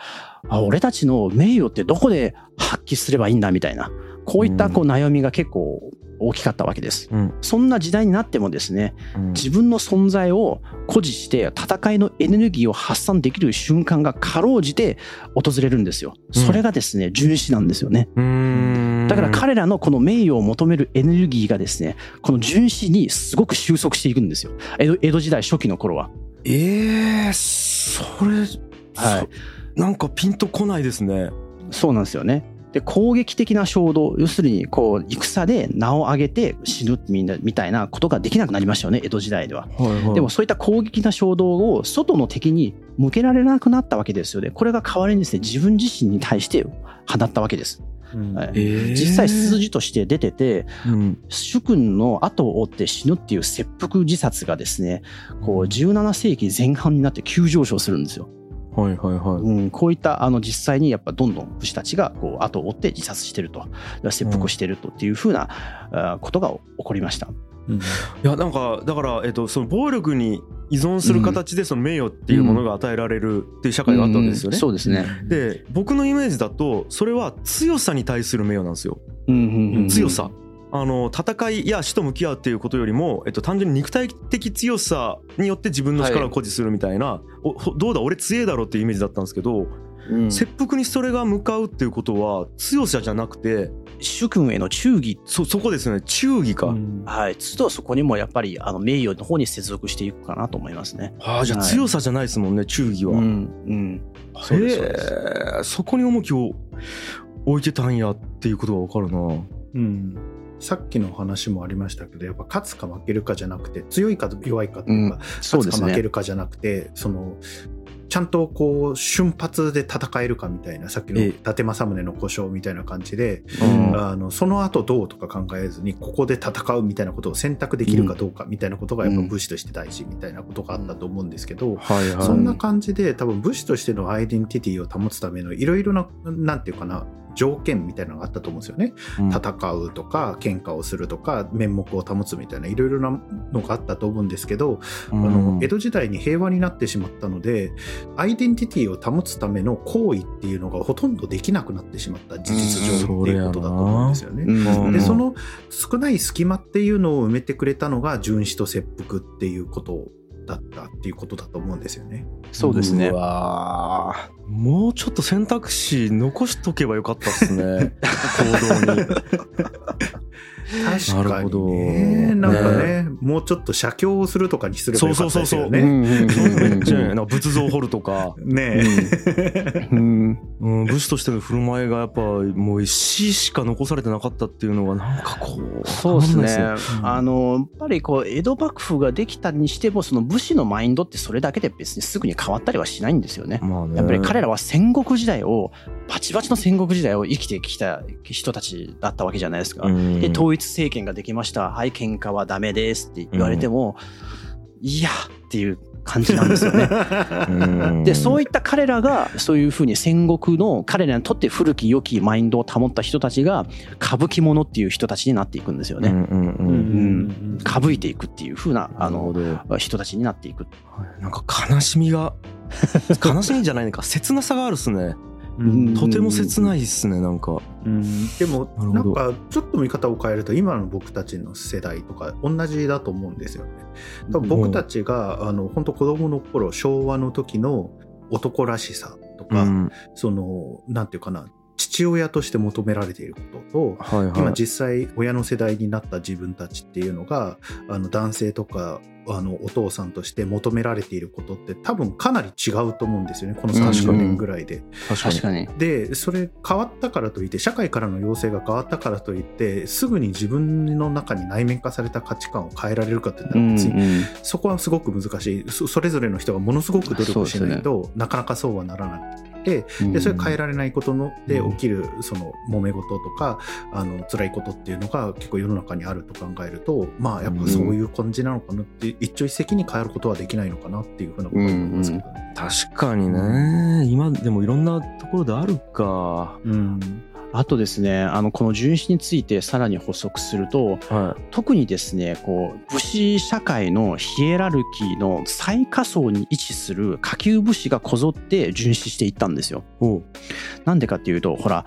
Speaker 4: あ俺たちの名誉ってどこで発揮すればいいんだみたいなこういったこう悩みが結構大きかったわけです。
Speaker 2: うん
Speaker 4: そんな時代になってもですね
Speaker 2: うん
Speaker 4: 自分の存在を誇示して戦いのエネルギーを発散できる瞬間がかろうじて訪れるんですよ。それがですね、純子なんですよね。だから彼らのこの名誉を求めるエネルギーがですね、この純子にすごく収束していくんですよ。江戸時代初期の頃は。
Speaker 2: ええそれ、
Speaker 4: はい
Speaker 2: そなんかピンとこないですね。
Speaker 4: そうなんですよね。で攻撃的な衝動要するにこう戦で名を上げて死ぬみんなみたいなことができなくなりましたよね江戸時代では。
Speaker 2: はいはい
Speaker 4: でもそういった攻撃な衝動を外の敵に向けられなくなったわけですよね。これが代わりにですね自分自身に対して放ったわけです。
Speaker 3: うん
Speaker 4: はい
Speaker 2: えー
Speaker 4: 実際数字として出てて
Speaker 2: うん
Speaker 4: 主君の後を追って死ぬっていう切腹自殺がですねこう17世紀前半になって急上昇するんですよ。
Speaker 2: はいはいはい。
Speaker 4: うん、こういったあの実際にやっぱどんどん武士たちがこう後を追って自殺してると切腹してるとっていうふうなあことが起こりました。
Speaker 3: うん
Speaker 2: いやなんかだから、えっと、その暴力に依存する形でその名誉っていうものが与えられるっていう社会があったわけですよね。
Speaker 4: うんそうですね。
Speaker 2: で僕のイメージだとそれは強さに対する名誉なんですよ。
Speaker 4: うんうんうん
Speaker 2: 強さ。あの戦いや死と向き合うっていうことよりも、えっと、単純に肉体的強さによって自分の力を誇示するみたいな、おほどうだ？俺強えだろっていうイメージだったんですけど、
Speaker 4: うん。
Speaker 2: 切腹にそれが向かうっていうことは強さじゃなくて
Speaker 4: 主君への忠義。
Speaker 2: そそこですよね。忠義か、
Speaker 3: うん。
Speaker 4: はい、都度そこにもやっぱりあの名誉の方に接続していくかなと思いますね。
Speaker 2: ああじゃあ
Speaker 4: はい。
Speaker 2: 強さじゃないですもんね忠義は、
Speaker 4: うん、うん、そうですそうです。
Speaker 2: へえそこに重きを置いてたんやっていうことが分かるな。
Speaker 3: うんさっきの話もありましたけどやっぱ勝つか負けるかじゃなくて強いか弱いかというか、勝つか負け。るかじゃなくてそのちゃんとこう瞬発で戦えるかみたいなさっきの
Speaker 2: ええ。
Speaker 3: 伊達政宗の故障みたいな感じで、
Speaker 2: うん。
Speaker 3: あのその後どうとか考えずにここで戦うみたいなことを選択できるかどうかみたいなことがやっぱ武士として大事みたいなことがあったと思うんですけど、そんな感じで多分武士としてのアイデンティティを保つためのいろいろななんていうかな条件みたいなのがあったと思うんですよね。
Speaker 2: うん
Speaker 3: 戦うとか喧嘩をするとか面目を保つみたいないろいろなのがあったと思うんですけど、あの江戸時代に平和になってしまったのでアイデンティティを保つための行為っていうのがほとんどできなくなってしまった事実上っていうことだと思うんですよね。
Speaker 4: うん
Speaker 3: でその少ない隙間っていうのを埋めてくれたのが純子と切腹っていうことだったっていうことだと思うんですよね。
Speaker 4: そうですね
Speaker 2: う。わーもうちょっと選択肢残しとけばよかったっすね。行動に。
Speaker 3: 確か
Speaker 2: なるほど。
Speaker 3: にね。なんかねもうちょっと写経をするとかにすればよかったですよ
Speaker 2: そう
Speaker 3: ね。
Speaker 2: めっちゃなん か仏像を掘るとか、
Speaker 3: ねえ。
Speaker 4: うん。
Speaker 2: うん、武士としての振る舞いがやっぱもう死しか残されてなかったっていうのがなんかこう
Speaker 4: そうですね。あのやっぱりこう江戸幕府ができたにしてもその武士のマインドってそれだけで別にすぐに変わったりはしないんですよね。
Speaker 2: まあね。
Speaker 4: やっぱり彼らは戦国時代をバチバチの戦国時代を生きてきた人たちだったわけじゃないですか。
Speaker 2: うん。
Speaker 4: で統一政権ができました。はい喧嘩はダメですって言われても、いやっていう感じなんですよね。
Speaker 2: うん。
Speaker 4: でそういった彼らがそういうふうに戦国の彼らにとって古き良きマインドを保った人たちが歌舞伎者っていう人たちになっていくんですよね。
Speaker 2: うんうんうん。
Speaker 4: うん。歌舞いていくっていうふうなあの人たちになっていく。
Speaker 2: な。んか悲しみが悲しみじゃないのか。切なさがあるっすね。
Speaker 4: うん
Speaker 2: とても切ないっすねなんか。
Speaker 3: うん、でも
Speaker 2: な
Speaker 3: んかちょっと見方を変えると今の僕たちの世代とか同じだと思うんですよね。多分僕たちが、あの本当子供の頃昭和の時の男らしさとか、
Speaker 2: うん。
Speaker 3: そのなんていうかな父親として求められていることと
Speaker 2: はいはい。
Speaker 3: 今実際親の世代になった自分たちっていうのがあの男性とかあのお父さんとして求められていることって多分かなり違うと思うんですよね。この30年ぐらいで。
Speaker 2: 確かに。
Speaker 4: 確かに。
Speaker 3: でそれ変わったからといって社会からの要請が変わったからといってすぐに自分の中に内面化された価値観を変えられるかって言ったら別にそこはすごく難しい。そそれぞれの人がものすごく努力しないと、なかなかそうはならなくてでそれ変えられないことので
Speaker 2: うん。
Speaker 3: 起きるその揉め事とかあの辛いことっていうのが結構世の中にあると考えるとまあやっぱそういう感じなのかなって一朝一夕に変えることはできないのかなっていうふうなことを思いますけどね。
Speaker 2: 確かにね。今でもいろんなところであるか。
Speaker 3: うん
Speaker 4: あとですね、あの、この純子についてさらに補足すると、
Speaker 2: は
Speaker 4: 特にですね、こう、武士社会のヒエラルキーの最下層に位置する下級武士がこぞって殉死していったんですよ。なんでかっていうと、ほら、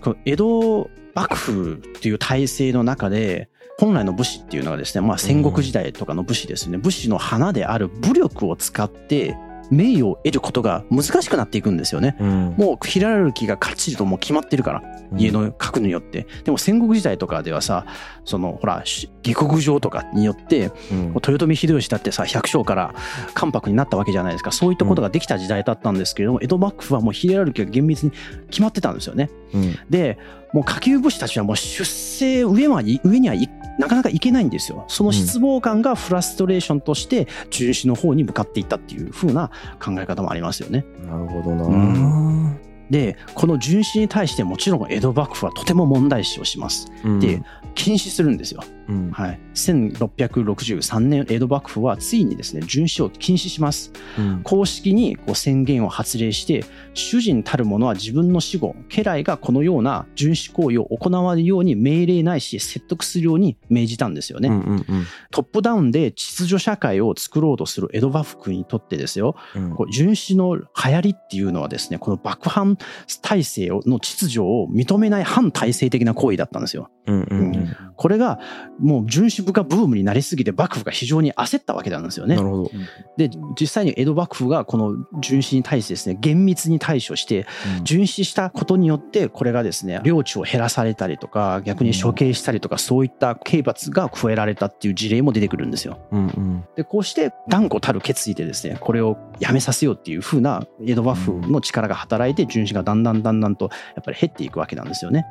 Speaker 4: この江戸幕府っていう体制の中で、本来の武士っていうのはですね、まあ戦国時代とかの武士ですね、武士の花である武力を使って名誉を得ることが難しくなっていくんですよね。
Speaker 2: うん
Speaker 4: もうヒエラルキーがかっちりともう決まってるから。家の核によって。でも戦国時代とかではさ、そのほら、し下克上とかによって、
Speaker 2: うん
Speaker 4: 豊臣秀吉だってさ、百姓から関白になったわけじゃないですか。そういったことができた時代だったんですけれども、江戸幕府はもうヒエラルキーが厳密に決まってたんですよね。
Speaker 2: うん
Speaker 4: で、もう下級武士たちはもう出世上まで上にはいなかなかいけないんですよ。その失望感がフラストレーションとして中止の方に向かっていったっていう風な考え方もありますよね。
Speaker 2: なるほどな、
Speaker 4: うんで、この巡視に対してもちろん江戸幕府はとても問題視をします。
Speaker 2: うん
Speaker 4: で、禁止するんですよ。
Speaker 2: うん
Speaker 4: はい。1663年江戸幕府はついにですね、巡視を禁止します。
Speaker 2: うん
Speaker 4: 公式にこう宣言を発令して、主人たる者は自分の死後、家来がこのような巡視行為を行われるように命令ないし説得するように命じたんですよね。
Speaker 2: うんうんうん
Speaker 4: トップダウンで秩序社会を作ろうとする江戸幕府にとってですよ、
Speaker 2: うん
Speaker 4: こう巡視の流行りっていうのはですね、この幕藩体制の秩序を認めない反体制的な行為だったんですよ。
Speaker 2: うんうんうん
Speaker 4: これがもう巡視部がブームになりすぎて幕府が非常に焦ったわけなんですよね
Speaker 2: な。るほど、
Speaker 4: で、実際に江戸幕府がこの巡視に対してですね、厳密に対処して、巡視したことによって、これがですね、領地を減らされたりとか、逆に処刑したりとか、そういった刑罰が加えられたっていう事例も出てくるんですよ。
Speaker 2: うんうん
Speaker 4: で、こうして断固たる決意でですね、これをやめさせようっていう風な江戸幕府の力が働いて、巡視がだんだんだんだんとやっぱり減っていくわけなんですよね。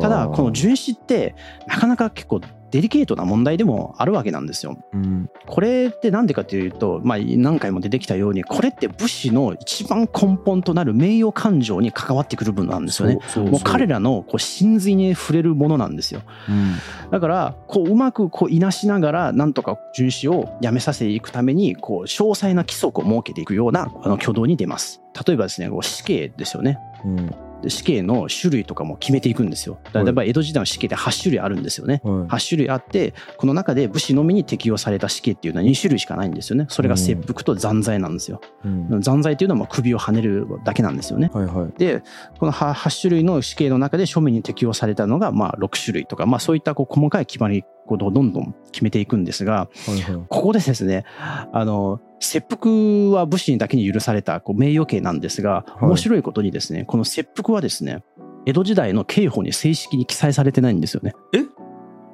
Speaker 4: ただ、この巡視って、なかなか結構デリケートな問題でもあるわけなんですよ。
Speaker 2: うん
Speaker 4: これってなんでかというと、まあ、何回も出てきたように、これって武士の一番根本となる名誉感情に関わってくる部分なんですよね。もう彼らのこう真髄に触れるものなんですよ。
Speaker 2: うん
Speaker 4: だから、こううまくこういなしながら、なんとか巡視をやめさせていくために、こう詳細な規則を設けていくようなあの挙動に出ます。例えばですね、こう死刑ですよね。
Speaker 2: うん
Speaker 4: で死刑の種類とかも決めていくんですよ。だからやっぱり江戸時代の死刑って8種類あるんですよね。
Speaker 2: はい。
Speaker 4: 8種類あってこの中で武士のみに適用された死刑っていうのは2種類しかないんですよね。それが切腹と残罪なんですよ、
Speaker 2: うん。
Speaker 4: 残罪っていうのは首をはねるだけなんですよね。
Speaker 2: はいはい。
Speaker 4: でこの 8, 種類の死刑の中で庶民に適用されたのがまあ6種類とか、まあ、そういったこう細かい決まりことをどんどん決めていくんですが
Speaker 2: はいはい
Speaker 4: ここでですねあの切腹は武士にだけに許されたこう名誉刑なんですが
Speaker 2: い
Speaker 4: 面白いことにですね、この切腹はですね江戸時代の刑法に正式に記載されてないんですよね。
Speaker 2: え？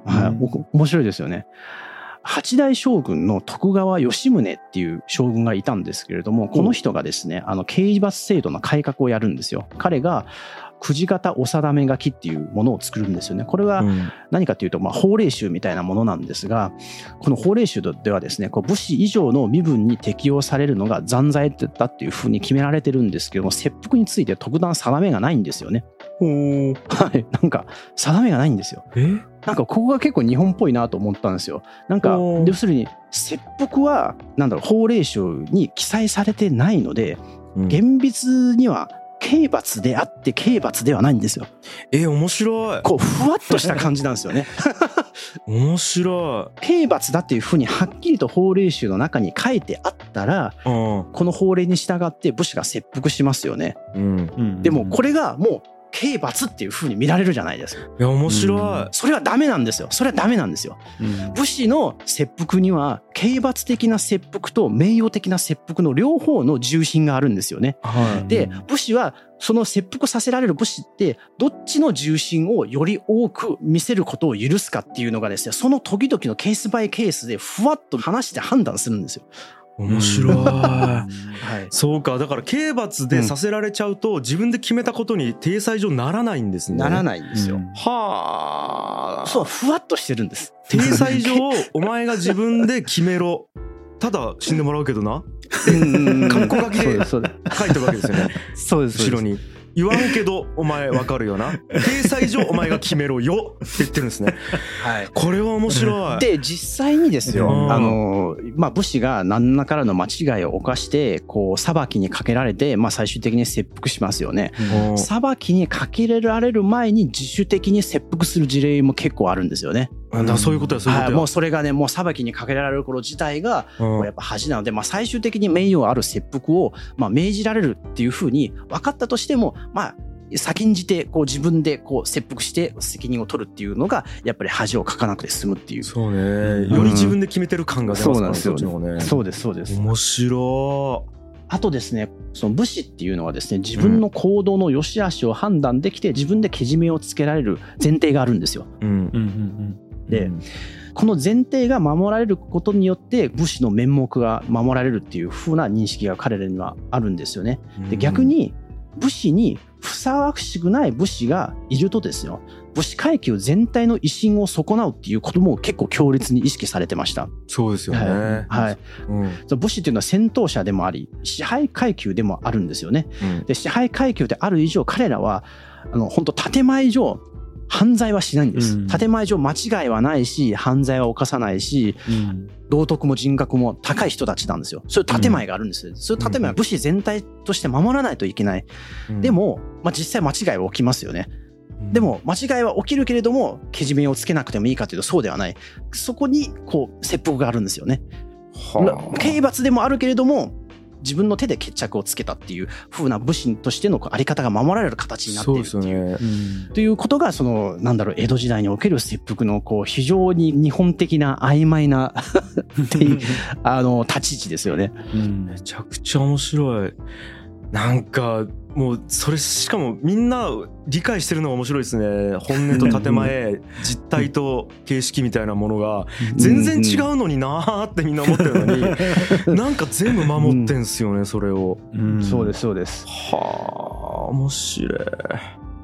Speaker 4: はい、
Speaker 3: うん
Speaker 4: 僕面白いですよね。八代将軍の徳川吉宗っていう将軍がいたんですけれども、この人がですね、あの刑罰制度の改革をやるんですよ。彼がくじ型お定め書きっていうものを作るんですよね。これは
Speaker 2: うん
Speaker 4: 何かというと、まあ、法令集みたいなものなんですが、この法令集ではですね、こう武士以上の身分に適用されるのが残罪だっていうふうに決められてるんですけども、切腹について特段定めがないんですよね。はい。なんか、定めがないんですよ。
Speaker 2: え？
Speaker 4: なんか、ここが結構日本っぽいなと思ったんですよ。なんか要するに、切腹は、なんだろう、法令集に記載されてないので、
Speaker 2: うん
Speaker 4: 厳密には刑罰であって刑罰ではないんですよ。
Speaker 2: え面白い
Speaker 4: こう、ふわっとした感じなんですよね。
Speaker 2: 面白
Speaker 4: 刑罰だっていうふうにはっきりと法令集の中に書いてあったら
Speaker 2: い。うん。
Speaker 4: この法令に従って武士が切腹しますよね。
Speaker 2: うん。
Speaker 4: でもこれがもう刑罰っていうふうに見られるじゃないですか。
Speaker 2: いや、面白い。
Speaker 4: それはダメなんですよ。それはダメなんですよ。武士の切腹には刑罰的な切腹と名誉的な切腹の両方の重心があるんですよね。
Speaker 2: はい。
Speaker 4: で武士はその切腹させられる武士ってどっちの重心をより多く見せることを許すかっていうのがですねその時々のケースバイケースでふわっと話して判断するんですよ。
Speaker 2: 面白い。
Speaker 4: はい、
Speaker 2: そうか。だから、刑罰でさせられちゃうと、自分で決めたことに体裁上ならないんですね。
Speaker 4: なら
Speaker 2: い。
Speaker 4: ないんですよ。
Speaker 2: はあ。
Speaker 4: そうふわっとしてるんです。
Speaker 2: 体裁上、お前が自分で決めろ。ただ死んでもらうけどな。
Speaker 4: うん
Speaker 2: カッコ書きで書いてるわけですよね。
Speaker 4: すそうです
Speaker 2: 後ろに。言わんけど、お前わかるよな。体裁上、お前が決めろよって言ってるんですね。
Speaker 4: はい
Speaker 2: これは面白い。
Speaker 4: で実際にですよ、
Speaker 2: うん
Speaker 4: あのまあ、武士が何らからの間違いを犯してこう裁きにかけられて、まあ、最終的に切腹しますよね。
Speaker 2: うん
Speaker 4: 裁きにかけられる前に自主的に切腹する事例も結構あるんですよね。
Speaker 2: だそういうことや、そういう
Speaker 4: はい、
Speaker 2: ことや。
Speaker 4: もうそれがねもう裁きにかけられる頃自体が
Speaker 2: うん
Speaker 4: もうやっぱ恥なので、まあ、最終的に名誉ある切腹をまあ命じられるっていうふうに分かったとしてもまあ先んじてこう自分でこう切腹して責任を取るっていうのがやっぱり恥をかかなくて済むっていう。
Speaker 2: そうね。より自分で決めてる感が出ますからね、
Speaker 4: そなんですよ
Speaker 2: ね。
Speaker 4: そうですそうです。
Speaker 2: 面白
Speaker 4: あとですね、その武士っていうのはですね、自分の行動の良し悪しを判断できて、自分でけじめをつけられる前提があるんですよ。
Speaker 2: い。うん。
Speaker 3: うんうん
Speaker 4: でこの前提が守られることによって、武士の面目が守られるっていう風な認識が彼らにはあるんですよね。で逆、に、武士にふさわしくない武士がいるとですよ、武士階級全体の威信を損なうっていうことも結構強烈に意識されてました。
Speaker 2: そうですよね。
Speaker 4: はい。
Speaker 2: うん。
Speaker 4: その武士っていうのは戦闘者でもあり、支配階級でもあるんですよね。
Speaker 2: うん
Speaker 4: で支配階級である以上彼らはあの本当建前上犯罪はしないんです、
Speaker 3: うん。
Speaker 4: 建前上間違いはないし犯罪は犯さないし
Speaker 3: うん。
Speaker 4: 道徳も人格も高い人たちなんですよ。そういう建前があるんです、そういう建前は武士全体として守らないといけない、
Speaker 2: うん。
Speaker 4: で、も、まあ、実際間違いは起きますよね。でも間違いは起きるけれどもけじめをつけなくてもいいかというとそうではない。そこにこう切腹があるんですよね。
Speaker 2: はあ、
Speaker 4: 刑罰でもあるけれども自分の手で決着をつけたっていう風な武士としてのあり方が守られる形になって
Speaker 2: そ
Speaker 4: いうるっていう。ということがそのなんだろう江戸時代における切腹のこう非常に日本的な曖昧な っていうあの立ち位置ですよね。
Speaker 3: うん
Speaker 2: めちゃくちゃ面白い。なんか、もう、それ、しかもみんな理解してるのが面白いですね。本音と建前、実態と形式みたいなものが、全然違うのになーってみんな思ってるのに、なんか全部守ってんすよね、それを。
Speaker 3: うん
Speaker 4: そうですそうです。
Speaker 2: はあ、面白い。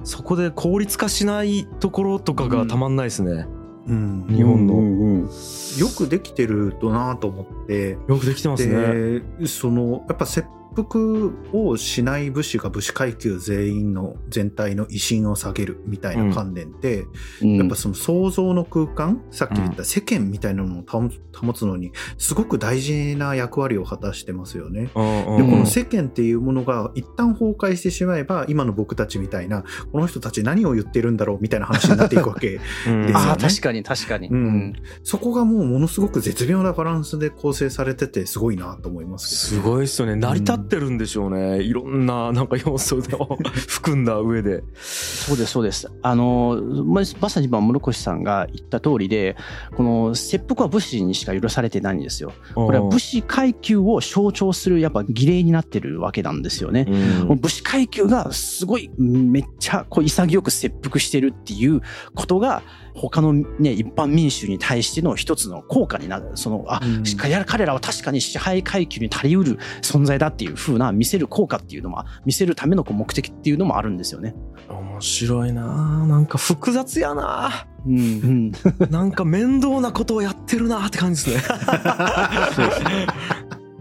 Speaker 2: そこで効率化しないところとかがたまんないですね。
Speaker 3: うん
Speaker 2: 日本の
Speaker 4: うんうんうん
Speaker 3: よくできてるとなと思って
Speaker 2: よくできてますね。
Speaker 3: でそのやっぱ切腹をしない武士が武士階級全員の全体の威信を下げるみたいな観念って、
Speaker 4: うん。
Speaker 3: やっぱその想像の空間さっき言った世間みたいなのを保つのにすごく大事な役割を果たしてますよね。
Speaker 2: うんうん
Speaker 3: でこの世間っていうものが一旦崩壊してしまえば今の僕たちみたいなこの人たち何を言ってるんだろうみたいな話になっていくわけ
Speaker 2: う ん
Speaker 3: ですよね。
Speaker 4: ああ確かに確かに。
Speaker 3: うん。そこがもうものすごく絶妙なバランスで構成されててすごいなと思いますけど、
Speaker 2: すごいっすよね。成り立ってるんでしょうね。いろんななんか要素を 含んだ上で。
Speaker 4: そうですそうです。あのままさに今室越さんが言った通りでこの切腹は武士にしか許されてないんですよ。これは武士階級を象徴するやっぱ儀礼になってるわけなんですよね。
Speaker 2: うん
Speaker 4: 武士階級がすごいめっちゃこう潔く切腹してるっていうことが他のね一般民衆に対しての一つの効果になるそのあ、
Speaker 3: うん
Speaker 4: 彼らは確かに支配階級に足りうる存在だっていう風な見せる効果っていうのも見せるためのこう目的っていうのもあるんですよね。
Speaker 2: 面白いななんか複雑やな
Speaker 4: うんうん、
Speaker 2: なんか面倒なことをやってるなって感じですね。
Speaker 4: そうですね。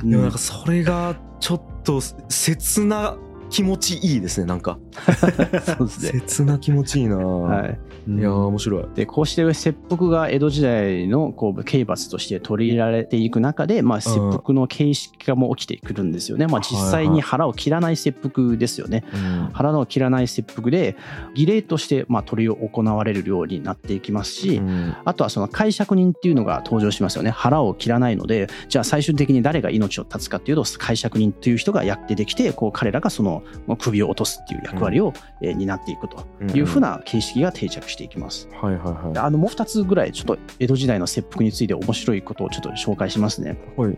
Speaker 2: でもなんかそれがちょっと切な気持ちいいですねなんか。
Speaker 4: そうですね。
Speaker 2: 切な気持ちいいな、
Speaker 4: はい。
Speaker 2: い、やー面白い。
Speaker 4: でこうして切腹が江戸時代のこう刑罰として取り入れられていく中で、まあ、切腹の形式化も起きてくるんですよね、まあ、実際に腹を切らない切腹ですよね、
Speaker 2: うん。
Speaker 4: 腹を切らない切腹で儀礼としてまあ取り行われるようになっていきますし、
Speaker 2: うん。
Speaker 4: あとはその解釈人っていうのが登場しますよね。腹を切らないのでじゃあ最終的に誰が命を絶つかっていうと解釈人という人がやってできてこう彼らがその首を落とすっていう役割をえー担っていくというふうな形式が定着していきます。
Speaker 2: はいはいは
Speaker 4: あのもう2つぐらいちょっと江戸時代の切腹について面白いことをちょっと紹介しますね。
Speaker 2: いはい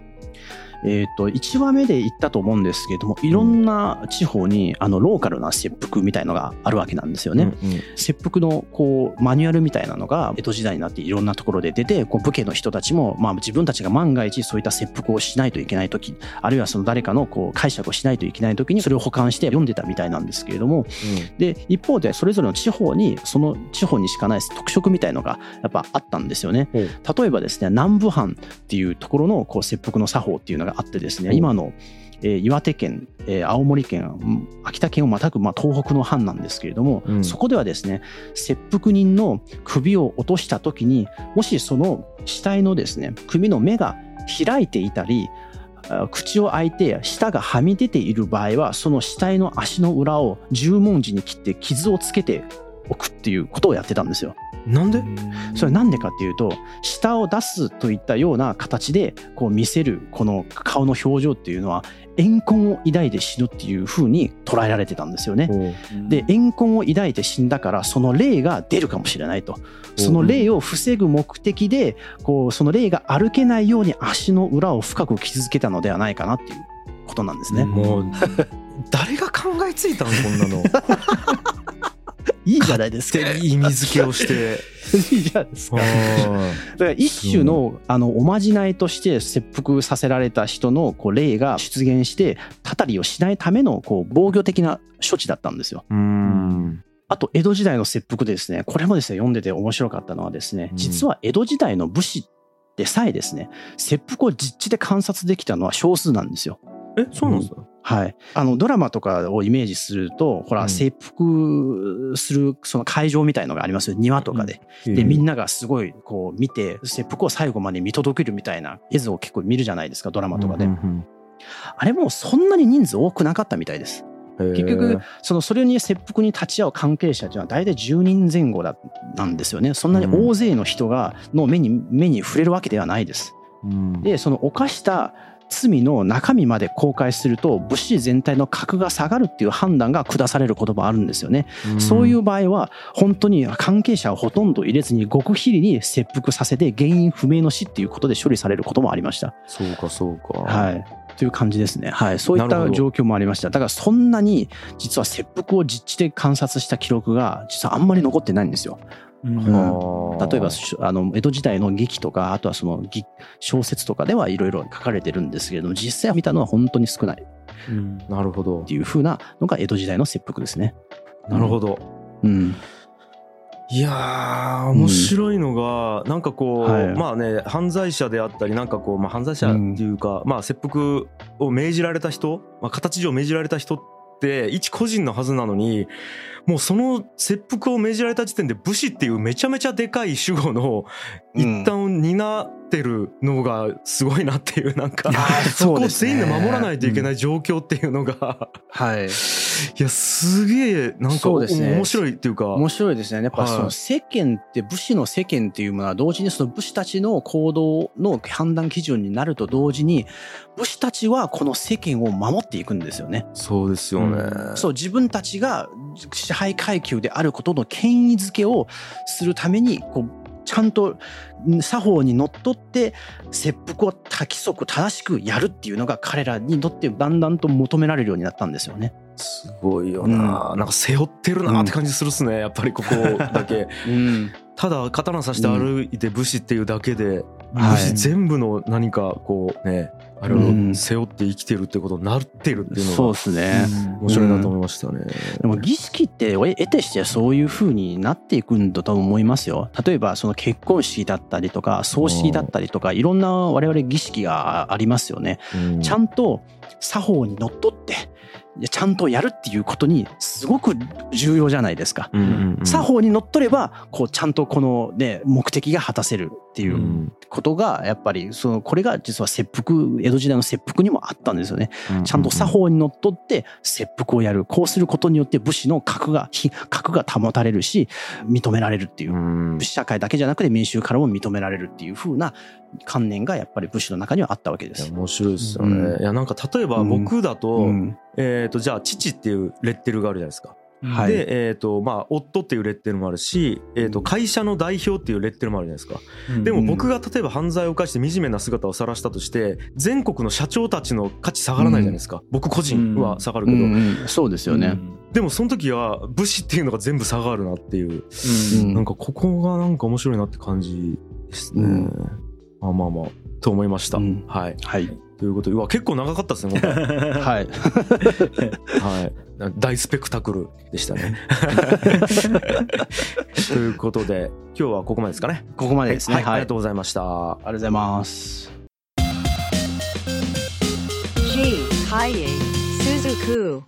Speaker 4: えっ、と1話目で言ったと思うんですけれどもいろんな地方にあのローカルな切腹みたいのがあるわけなんですよね。
Speaker 2: うんうん。
Speaker 4: 切腹のこうマニュアルみたいなのが江戸時代になっていろんなところで出てこう武家の人たちも、まあ、自分たちが万が一そういった切腹をしないといけない時あるいはその誰かのこう解釈をしないといけない時にそれを保管して読んでたみたいなんですけれども。で一方でそれぞれの地方にその地方にしかない特色みたいのがやっぱあったんですよね。
Speaker 2: ほう。
Speaker 4: 例えばですね南部藩っていうところのこう切腹の作法っていうのがあってですね今の、えー岩手県、えー青森県うん秋田県をまたぐ、まあ、東北の藩なんですけれども、
Speaker 2: うん。
Speaker 4: そこではですね切腹人の首を落とした時にもしその死体のですね首の目が開いていたりあ口を開いて舌がはみ出ている場合はその死体の足の裏を十文字に切って傷をつけておくっていうことをやってたんですよ。
Speaker 2: なんで？
Speaker 4: それなんでかっていうと舌を出すといったような形でこう見せるこの顔の表情っていうのは怨恨を抱いて死ぬっていう風に捉えられてたんですよね。で怨恨を抱いて死んだからその霊が出るかもしれないとその霊を防ぐ目的でこうその霊が歩けないように足の裏を深く傷つけたのではないかなっていうことなんですね。
Speaker 2: もう誰が考えついたのこんなの
Speaker 4: いいじゃないですか。
Speaker 2: で意味付けをして
Speaker 4: いいじゃないですか。だ
Speaker 2: は
Speaker 4: から一種のあのおまじないとして切腹させられた人のこう霊が出現してたたりをしないためのこう防御的な処置だったんですよ。
Speaker 2: いうん
Speaker 4: あと江戸時代の切腹でですねこれもですね読んでて面白かったのはですね
Speaker 2: うん
Speaker 4: 実は江戸時代の武士でさえですね切腹を実地で観察できたのは少数なんですよ。
Speaker 2: えそうなんですか？
Speaker 4: はい、あのドラマとかをイメージするとほら
Speaker 2: うん。
Speaker 4: 切腹するその会場みたいのがありますよ。庭とかで。でみんながすごいこう見て切腹を最後まで見届けるみたいな絵図を結構見るじゃないですかドラマとかで、
Speaker 2: うん
Speaker 4: あれもそんなに人数多くなかったみたいです。
Speaker 2: うん
Speaker 4: 結局そのそれに切腹に立ち会う関係者っていうのは大体10人前後だなんですよね。そんなに大勢の人がの目に目に触れるわけではないです。
Speaker 2: うん。
Speaker 4: でその犯した罪の中身まで公開すると武士全体の格が下がるっていう判断が下されることもあるんですよねそういう場合は本当に関係者をほとんど入れずに極秘裏に切腹させて原因不明の死っていうことで処理されることもありました。
Speaker 2: そうかそうか
Speaker 4: はいという感じですね。はい。そういった状況もありました。だからそんなに実は切腹を実地で観察した記録が実はあんまり残ってないんですよ。例えばしあの江戸時代の劇とかあとはその劇小説とかではいろいろ書かれてるんですけれども実際見たのは本当に少ない。っ
Speaker 3: うん。
Speaker 2: なるほど。
Speaker 4: ていう風なのが江戸時代の切腹ですね。
Speaker 2: なるほど。
Speaker 4: うん。
Speaker 2: いやー面白いのが、なんかこう、
Speaker 4: はい。
Speaker 2: まあね犯罪者であったりなんかこう、まあ、犯罪者っていうか、まあ切腹を命じられた人、まあ、形上命じられた人って一個人のはずなのにもうその切腹を命じられた時点で武士っていうめちゃめちゃでかい主語の一端を担ってるのがすごいなっていうなんか、そこを全員で守らないといけない状況っていうのが、
Speaker 4: はい。
Speaker 2: いやすげえなんか
Speaker 4: ね。
Speaker 2: 面白いっていうか。
Speaker 4: 面白いですね。やっぱ
Speaker 2: はい。
Speaker 4: その世間って武士の世間っていうものは同時にその武士たちの行動の判断基準になると同時に武士たちはこの世間を守っていくんですよね。
Speaker 2: そうですよね、
Speaker 4: そう自分たちが支配階級であることの権威づけをするためにこうちゃんと作法にのっとって切腹を規則正しくやるっていうのが彼らにとってだんだんと求められるようになったんですよね。
Speaker 2: すごいよな、なんか背負ってるなって感じするっすね、やっぱりここだけ。
Speaker 4: うん
Speaker 2: ただ刀さして歩いて武士っていうだけで、
Speaker 4: はい
Speaker 2: 武士全部の何かこうねあれ
Speaker 4: うん
Speaker 2: を背負って生きてるってことになってるっていう
Speaker 4: そう
Speaker 2: のが
Speaker 4: ですね。
Speaker 2: 面白いなと思いましたね、
Speaker 4: でも儀式って得てしてそういう風になっていくんだと思いますよ。例えばその結婚式だったりとか葬式だったりとかいろんな我々儀式がありますよね。
Speaker 2: うん
Speaker 4: ちゃんと作法にのっとってちゃんとやるっていうことにすごく重要じゃないですか。
Speaker 2: うんうんうん。
Speaker 4: 作法にのっとればこうちゃんとこの、ね、目的が果たせるっていううん。ことがやっぱりそのこれが実は切腹江戸時代の切腹にもあったんですよね。ちゃんと作法にのっとって切腹をやる。こうすることによって武士の格がひ格が保たれるし認められるっていう。
Speaker 2: うん。
Speaker 4: 武士社会だけじゃなくて民衆からも認められるっていう風な観念がやっぱり武士の中にはあったわけです。
Speaker 2: 面白いですよね、
Speaker 4: うん。
Speaker 2: いやなんか例えば僕だと,、
Speaker 4: うん。
Speaker 2: えー、とじゃあ父っていうレッテルがあるじゃないですか。
Speaker 4: はい。
Speaker 2: で、えーとまあ、夫っていうレッテルもあるし、えー、と会社の代表っていうレッテルもあるじゃないですか。でも僕が例えば犯罪を犯して惨めな姿を晒したとして全国の社長たちの価値下がらないじゃないですか、僕個人は下がるけど、
Speaker 4: うんうんそうですよね。
Speaker 2: でもその時は武士っていうのが全部下がるなっていう、
Speaker 4: うん。
Speaker 2: なんかここがなんか面白いなって感じですね。
Speaker 4: うん
Speaker 2: まあまあまあと思いました。
Speaker 4: うん
Speaker 2: はい
Speaker 4: はい。
Speaker 2: ということでうわ結構長かったですね
Speaker 4: はい。
Speaker 2: はい大スペクタクルでしたね。ということで今日はここまでですかね。
Speaker 4: ここまでですね。
Speaker 2: はい、
Speaker 4: はい。
Speaker 2: ありがとうございました。
Speaker 4: ありがとうございます。
Speaker 1: G. Kaye Suzuku.